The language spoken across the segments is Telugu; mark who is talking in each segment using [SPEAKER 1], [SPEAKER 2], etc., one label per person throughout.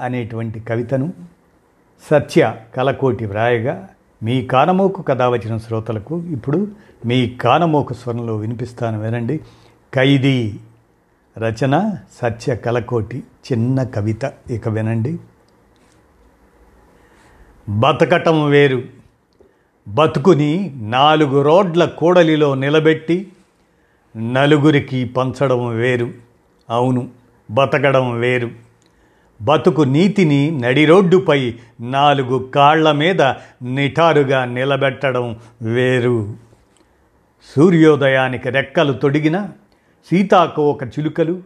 [SPEAKER 1] అనేటువంటి కవితను సత్య కలకోటి వ్రాయగా మీ కానమోకు కథ వచ్చిన శ్రోతలకు ఇప్పుడు మీ కానమోకు స్వరంలో వినిపిస్తాను వినండి. ఖైదీ రచన సత్య కలకోటి చిన్న కవిత ఇక వినండి. బతకటం వేరు. బతుకుని నాలుగు రోడ్ల కూడలిలో నిలబెట్టి నలుగురికి పంచడం వేరు. అవును బతకడం వేరు. బతుకు నీతిని నడి రోడ్డుపై నాలుగు కాళ్ళ మీద నిటారుగా నిలబెట్టడం వేరు. సూర్యోదయానికి రెక్కలు తొడిగిన సీతాకోక చిలుకలు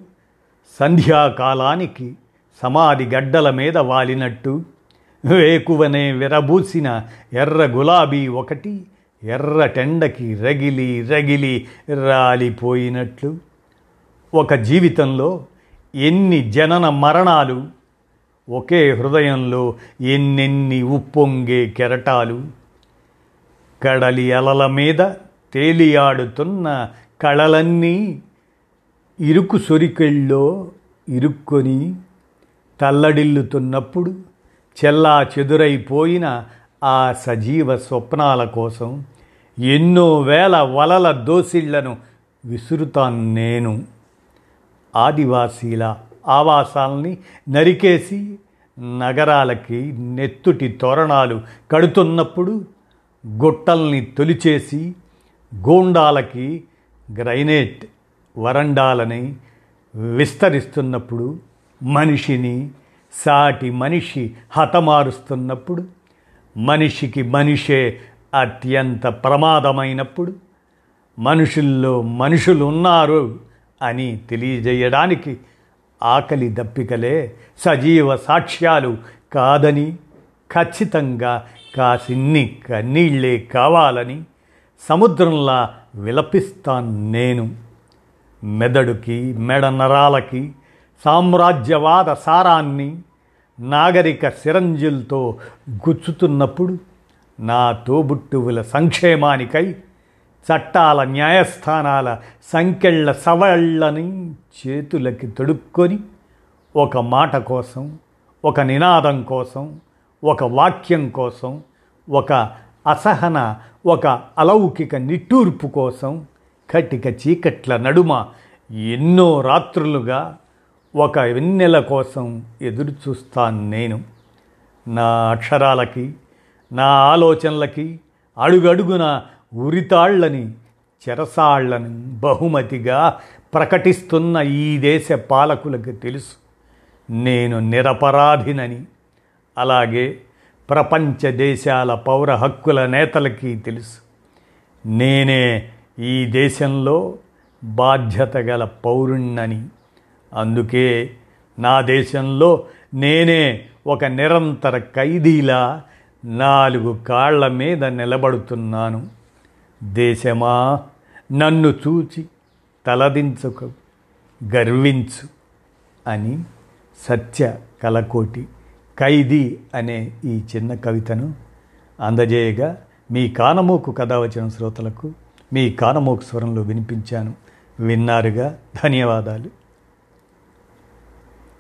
[SPEAKER 1] సంధ్యాకాలానికి సమాధి గడ్డల మీద వాలినట్టు వేకువనే విరబూసిన ఎర్ర గులాబీ ఒకటి ఎర్ర టెండకి రగిలి రగిలి రాలిపోయినట్లు. ఒక జీవితంలో ఎన్ని జనన మరణాలు ఒకే హృదయంలో ఎన్నెన్ని ఉప్పొంగే కెరటాలు. కడలి అలల మీద తేలియాడుతున్న కళలన్నీ ఇరుకు సొరికెళ్ళో ఇరుక్కొని తల్లడిల్లుతున్నప్పుడు చెల్లా చెదురైపోయిన ఆ సజీవ స్వప్నాల కోసం ఎన్నో వేల వలల దోసిళ్ళను విసురుతాను నేను. ఆదివాసీల ఆవాసాలని నరికేసి నగరాలకి నెత్తుటి తోరణాలు కడుతున్నప్పుడు గుట్టల్ని తొలిచేసి గోండాలకి గ్రైనేట్ వరండాలని విస్తరిస్తున్నప్పుడు మనిషిని సాటి మనిషి హతమారుస్తున్నప్పుడు మనిషికి మనిషే అత్యంత ప్రమాదమైనప్పుడు మనుషుల్లో మనుషులు ఉన్నారు అని తెలియజేయడానికి ఆకలి దప్పికలే సజీవ సాక్ష్యాలు కాదని ఖచ్చితంగా కాసిన్ని కన్నీళ్ళే కావాలని సముద్రంలా విలపిస్తాను నేను. మెదడుకి మెడ నరాలకి సామ్రాజ్యవాద సారాన్ని నాగరిక సిరంజిల్తో గుచ్చుతున్నప్పుడు నా తోబుట్టువుల సంక్షేమానికై చట్టాల న్యాయస్థానాల సంకెళ్ళ సవళ్ళని చేతులకి తొడుక్కొని ఒక మాట కోసం ఒక నినాదం కోసం ఒక వాక్యం కోసం ఒక అసహన ఒక అలౌకిక నిట్టూర్పు కోసం కటిక చీకట్ల నడుమ ఎన్నో రాత్రులుగా ఒక వెన్నెల కోసం ఎదురు చూస్తాను నేను. నా అక్షరాలకి నా ఆలోచనలకి అడుగడుగున ఉరితాళ్ళని చెరసాళ్ళను బహుమతిగా ప్రకటిస్తున్న ఈ దేశ పాలకులకు తెలుసు. నేను నిరపరాధినని. అలాగే ప్రపంచ దేశాల పౌర హక్కుల నేతలకి తెలుసు. నేనే ఈ దేశంలో బాధ్యత గల పౌరుణ్ణని. అందుకే నా దేశంలో నేనే ఒక నిరంతర ఖైదీలా నాలుగు కాళ్ళ మీద నిలబడుతున్నాను. దేశమా నన్ను చూచి తలదించుకు గర్వించు అని సత్య కలకోటి ఖైదీ అనే ఈ చిన్న కవితను అందజేయగా మీ కానమోకు కథ వచ్చిన శ్రోతలకు మీ కానమోకు స్వరంలో వినిపించాను. విన్నారుగా? ధన్యవాదాలు.